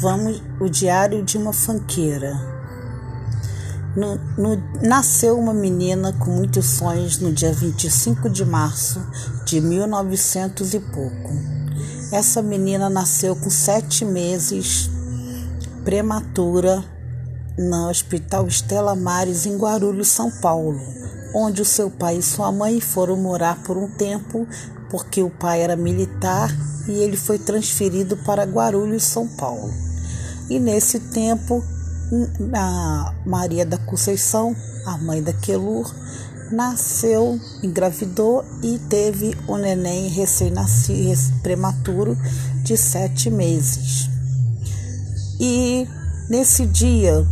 Vamos, o diário de uma fanqueira. No, no, nasceu uma menina com muitos sonhos no dia 25 de março de 1900 e pouco. Essa menina nasceu com sete meses, prematura, no Hospital Estela Mares, em Guarulhos, São Paulo, onde o seu pai e sua mãe foram morar por um tempo, porque o pai era militar e ele foi transferido para Guarulhos, São Paulo. E nesse tempo, a Maria da Conceição, a mãe da Quelur, nasceu, engravidou e teve um neném recém-nascido, prematuro, de sete meses. E nesse dia,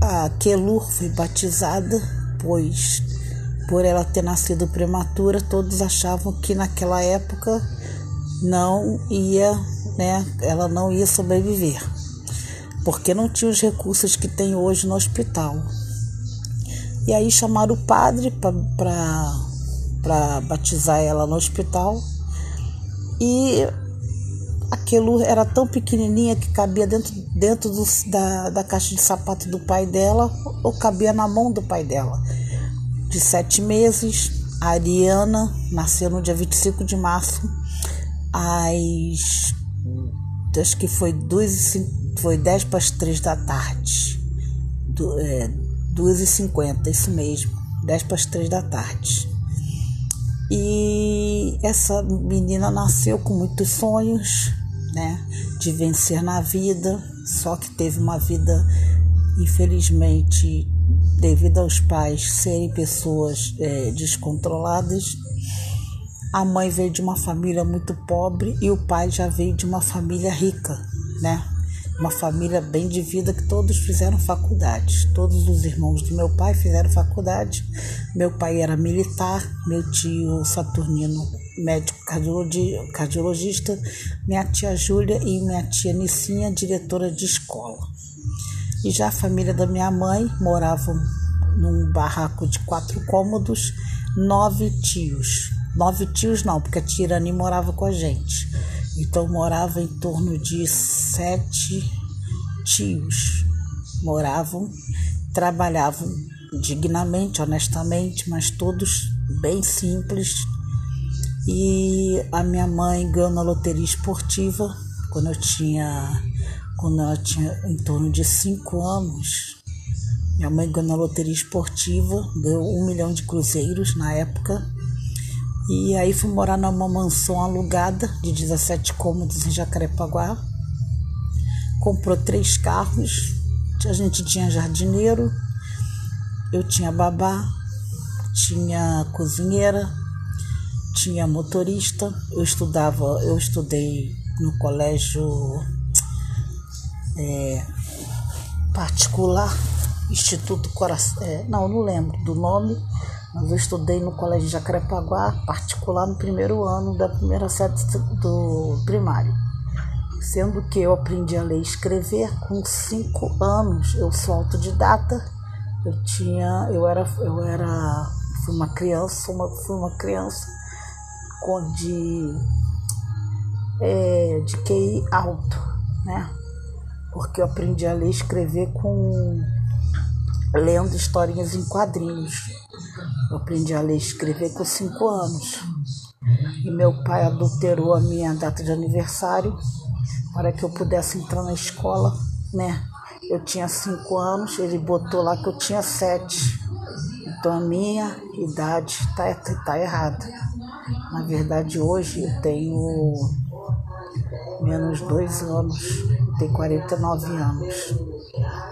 a Quelur foi batizada, pois por ela ter nascido prematura, todos achavam que naquela época não ia, né, ela não ia sobreviver, porque não tinha os recursos que tem hoje no hospital. E aí chamaram o padre para batizar ela no hospital. E aquilo era tão pequenininha que cabia dentro, dentro do, da, da caixa de sapato do pai dela ou cabia na mão do pai dela. De sete meses, a Ariana nasceu no dia 25 de março, às. acho que foi, duas foi 10 para as 3 da tarde. Do, é, 2h50, isso mesmo, 10 para as 3 da tarde. E essa menina nasceu com muitos sonhos, né, de vencer na vida, só que teve uma vida, infelizmente, devido aos pais serem pessoas é, descontroladas. A mãe veio de uma família muito pobre e o pai já veio de uma família rica, né? Uma família bem de vida que todos fizeram faculdade. Todos os irmãos do meu pai fizeram faculdade. Meu pai era militar, meu tio Saturnino, médico cardiologista, minha tia Júlia e minha tia Nicinha, diretora de escola. E já a família da minha mãe morava num barraco de quatro cômodos, nove tios. Nove tios não, porque a tia Irani morava com a gente. Então morava em torno de sete tios. Moravam, trabalhavam dignamente, honestamente, mas todos bem simples. E a minha mãe ganhou na loteria esportiva quando eu tinha, quando ela tinha em torno de cinco anos. Minha mãe ganhou na loteria esportiva, ganhou um milhão de cruzeiros na época e aí fui morar numa mansão alugada de 17 cômodos em Jacarepaguá. Comprou três carros. A gente tinha jardineiro, eu tinha babá, tinha cozinheira, tinha motorista. Eu estudava, eu estudei no colégio é, particular, Instituto Coração. É, não, não lembro do nome mas eu estudei no Colégio Jacarepaguá, particular, no primeiro ano da primeira série do primário. Sendo que eu aprendi a ler e escrever com cinco anos, eu sou autodidata, eu tinha, eu era, eu era, fui uma criança, uma, fui uma criança com de, é, de QI alto, né? Porque eu aprendi a ler e escrever com lendo historinhas em quadrinhos. Eu aprendi a ler e escrever com cinco anos. E meu pai adulterou a minha data de aniversário para que eu pudesse entrar na escola, né? Eu tinha cinco anos, ele botou lá que eu tinha sete. Então a minha idade está tá errada. Na verdade, hoje eu tenho menos dois anos, tenho 49 anos.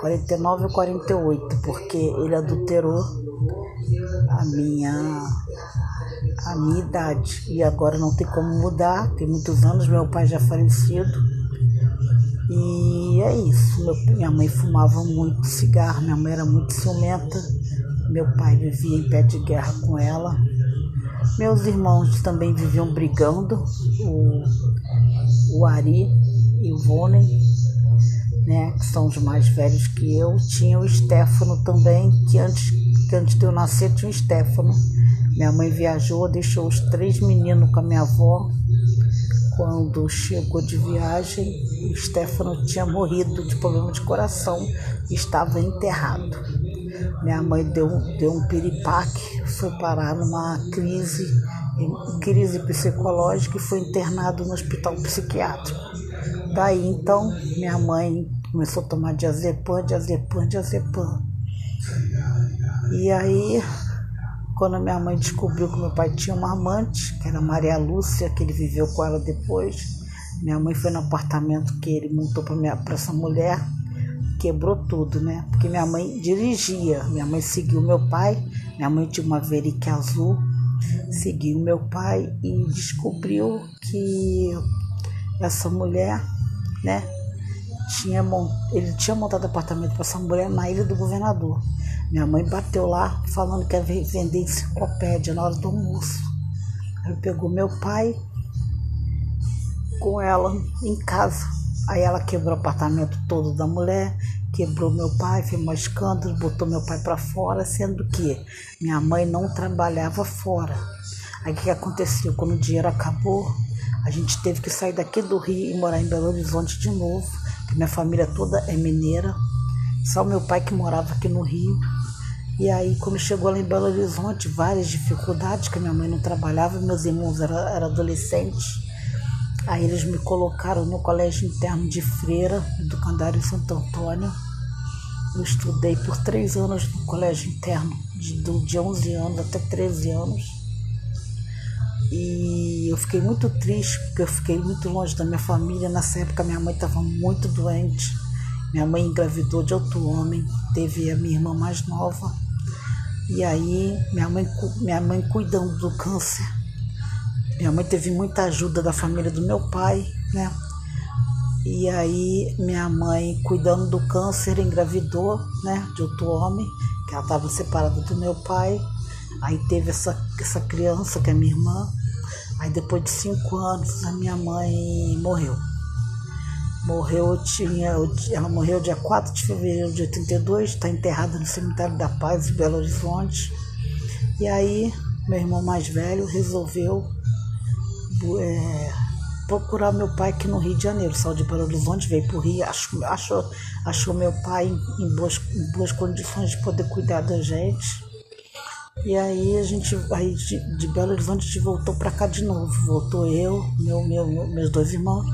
49 ou 48, porque ele adulterou a minha a minha idade e agora não tem como mudar, tem muitos anos, meu pai já falecido. E é isso. Meu, minha mãe fumava muito cigarro, minha mãe era muito ciumenta, meu pai vivia em pé de guerra com ela. Meus irmãos também viviam brigando, o, o Ari e o Vonen, né, que são os mais velhos que eu. Tinha o Stefano também, que antes, antes de eu nascer tinha o Stefano. Minha mãe viajou, deixou os três meninos com a minha avó. Quando chegou de viagem, o Stefano tinha morrido de problema de coração e estava enterrado. Minha mãe deu, deu um piripaque, foi parar numa crise, crise psicológica e foi internado no hospital psiquiátrico. Daí então, minha mãe começou a tomar diazepam, diazepam, diazepam. E aí, quando minha mãe descobriu que meu pai tinha uma amante, que era Maria Lúcia, que ele viveu com ela depois, minha mãe foi no apartamento que ele montou para essa mulher, quebrou tudo, né? Porque minha mãe dirigia, minha mãe seguiu meu pai, minha mãe tinha uma Verique azul, seguiu meu pai e descobriu que essa mulher, né? Tinha, ele tinha montado apartamento para essa mulher na ilha do governador. Minha mãe bateu lá falando que ia vender enciclopédia na hora do almoço. Aí pegou meu pai com ela em casa. Aí ela quebrou o apartamento todo da mulher, quebrou meu pai, fez um escândalo, botou meu pai para fora, sendo que minha mãe não trabalhava fora. Aí o que aconteceu? Quando o dinheiro acabou, a gente teve que sair daqui do Rio e morar em Belo Horizonte de novo, que minha família toda é mineira. Só meu pai que morava aqui no Rio. E aí, quando chegou lá em Belo Horizonte, várias dificuldades, que minha mãe não trabalhava, meus irmãos eram, eram adolescentes. Aí eles me colocaram no colégio interno de Freira, do Candário Santo Antônio. Eu estudei por três anos no colégio interno, de, de 11 anos até 13 anos. E eu fiquei muito triste, porque eu fiquei muito longe da minha família. Nessa época, minha mãe estava muito doente. Minha mãe engravidou de outro homem, teve a minha irmã mais nova e aí, minha mãe, minha mãe cuidando do câncer. Minha mãe teve muita ajuda da família do meu pai, né? E aí, minha mãe cuidando do câncer, engravidou, né? De outro homem, que ela estava separada do meu pai. Aí teve essa, essa criança, que é minha irmã. Aí, depois de cinco anos, a minha mãe morreu. Morreu, tinha, ela morreu dia 4 de fevereiro de 82, está enterrada no cemitério da Paz, em Belo Horizonte. E aí, meu irmão mais velho resolveu é, procurar meu pai aqui no Rio de Janeiro. Saiu de Belo Horizonte, veio para o Rio, achou, achou, achou meu pai em, boas, em boas condições de poder cuidar da gente. E aí a gente, aí de, de Belo Horizonte, a gente voltou para cá de novo. Voltou eu, meu, meu, meus dois irmãos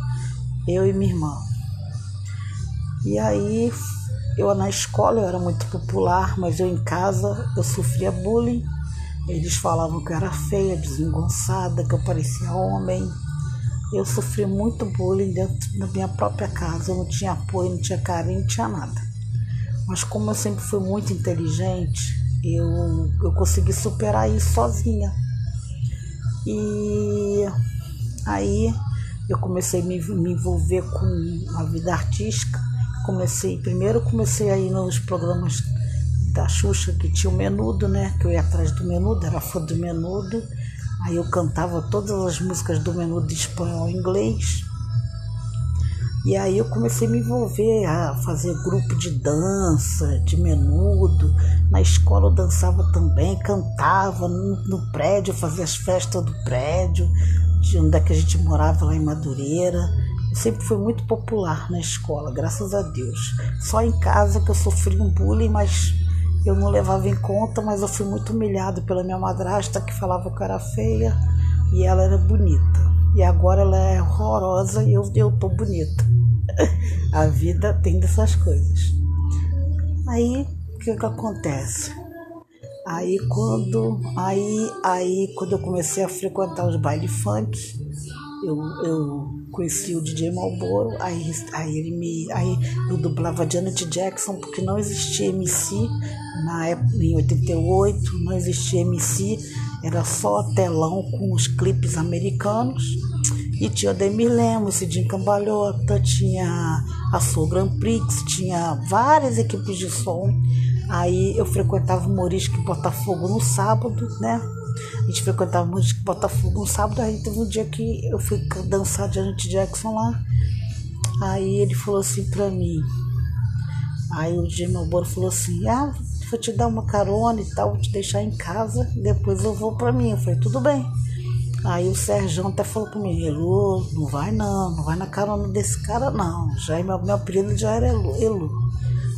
eu e minha irmã. E aí, eu na escola eu era muito popular, mas eu em casa eu sofria bullying. Eles falavam que eu era feia, desengonçada, que eu parecia homem. Eu sofri muito bullying dentro da minha própria casa. Eu não tinha apoio, não tinha carinho, não tinha nada. Mas como eu sempre fui muito inteligente, eu, eu consegui superar isso sozinha. E aí eu comecei a me, me envolver com a vida artística. Comecei, primeiro comecei a ir nos programas da Xuxa que tinha o Menudo, né? Que eu ia atrás do Menudo, era fã do Menudo. Aí eu cantava todas as músicas do Menudo de espanhol e inglês. E aí eu comecei a me envolver, a fazer grupo de dança, de menudo. Na escola eu dançava também, cantava no, no prédio, fazia as festas do prédio de onde é que a gente morava lá em Madureira. Eu sempre fui muito popular na escola, graças a Deus. Só em casa que eu sofri um bullying, mas eu não levava em conta, mas eu fui muito humilhado pela minha madrasta que falava que eu era feia e ela era bonita. E agora ela é horrorosa e eu, eu tô bonita. A vida tem dessas coisas. Aí, o que que acontece? Aí quando, aí, aí quando eu comecei a frequentar os bailes funk, eu, eu conheci o DJ Malboro, aí, aí ele me. Aí eu dublava Janet Jackson, porque não existia MC na época, em 88, não existia MC, era só telão com os clipes americanos. E tinha o Demir Lemos, Cidinho Cambalhota, tinha a Soul Grand Prix, tinha várias equipes de som Aí eu frequentava o Morisco em Botafogo no sábado, né? A gente frequentava o Morisco em Botafogo no sábado. Aí teve um dia que eu fui dançar de Janet Jackson lá. Aí ele falou assim pra mim. Aí o DJ Malboro falou assim: Ah, vou te dar uma carona e tal, vou te deixar em casa, depois eu vou pra mim. Eu falei: Tudo bem. Aí o Sérgio até falou pra mim, Elu, não vai não, não vai na carona desse cara não. Já meu, meu apelido já era. Elu.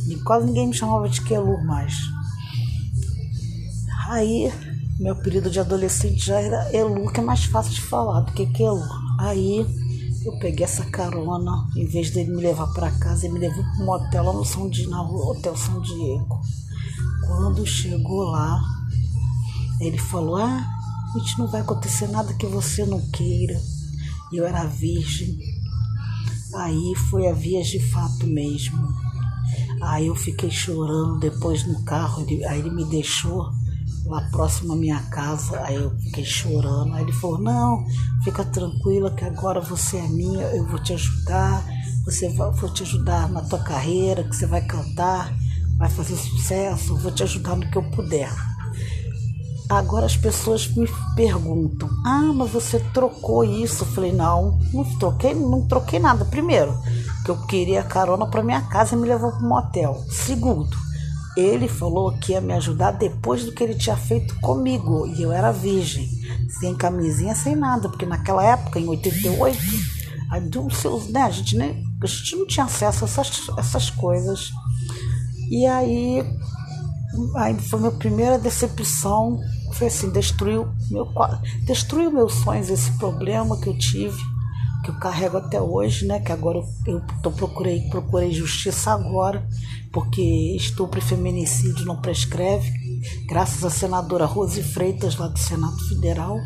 E quase ninguém me chamava de Elu mais. Aí meu apelido de adolescente já era Elu, que é mais fácil de falar do que Elu. Aí eu peguei essa carona, em vez dele me levar para casa, ele me levou para um motel lá no São Diego, na rua Hotel São Diego. Quando chegou lá, ele falou: Ah, a gente não vai acontecer nada que você não queira. Eu era virgem. Aí foi a vias de fato mesmo. Aí eu fiquei chorando depois no carro, ele, aí ele me deixou lá próximo à minha casa, aí eu fiquei chorando. Aí ele falou: Não, fica tranquila que agora você é minha, eu vou te ajudar, você vai, vou te ajudar na tua carreira, que você vai cantar, vai fazer sucesso, vou te ajudar no que eu puder. Agora as pessoas me perguntam: Ah, mas você trocou isso? Eu falei: Não, não troquei, não troquei nada. Primeiro, que eu queria carona para minha casa e me levou para um motel. Segundo, ele falou que ia me ajudar depois do que ele tinha feito comigo. E eu era virgem, sem camisinha, sem nada, porque naquela época, em 88, a, né, a, gente, nem, a gente não tinha acesso a essas, essas coisas. E aí, aí foi minha primeira decepção. Foi assim, destruiu, meu, destruiu meus sonhos, esse problema que eu tive que eu carrego até hoje, né? Que agora eu, eu procurei, procurei justiça agora, porque estupro e feminicídio não prescreve, graças à senadora Rose Freitas, lá do Senado Federal.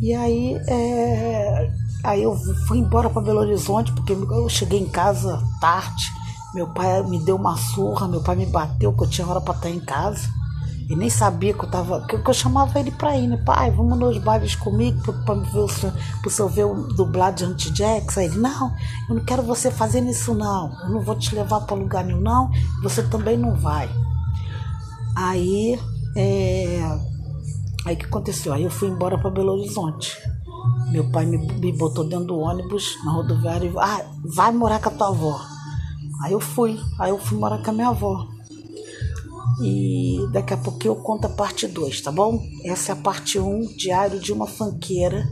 E aí, é, aí eu fui embora para Belo Horizonte, porque eu cheguei em casa tarde, meu pai me deu uma surra, meu pai me bateu, que eu tinha hora para estar em casa. E nem sabia que eu tava. Que, eu chamava ele pra ir, né? Pai, vamos nos bailes comigo pra, pra ver o pro senhor ver o dublado de anti-Jackson. Aí ele, não, eu não quero você fazendo isso, não. Eu não vou te levar pra lugar nenhum, não. Você também não vai. Aí, é... aí o que aconteceu? Aí eu fui embora para Belo Horizonte. Meu pai me, me botou dentro do ônibus na rodoviária e ah, vai morar com a tua avó. Aí eu fui, aí eu fui morar com a minha avó. E daqui a pouco eu conto a parte 2, tá bom? Essa é a parte 1, um, Diário de uma Fanqueira,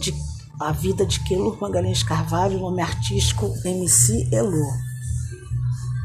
de A Vida de Quelur Magalhães Carvalho, nome artístico MC Elu.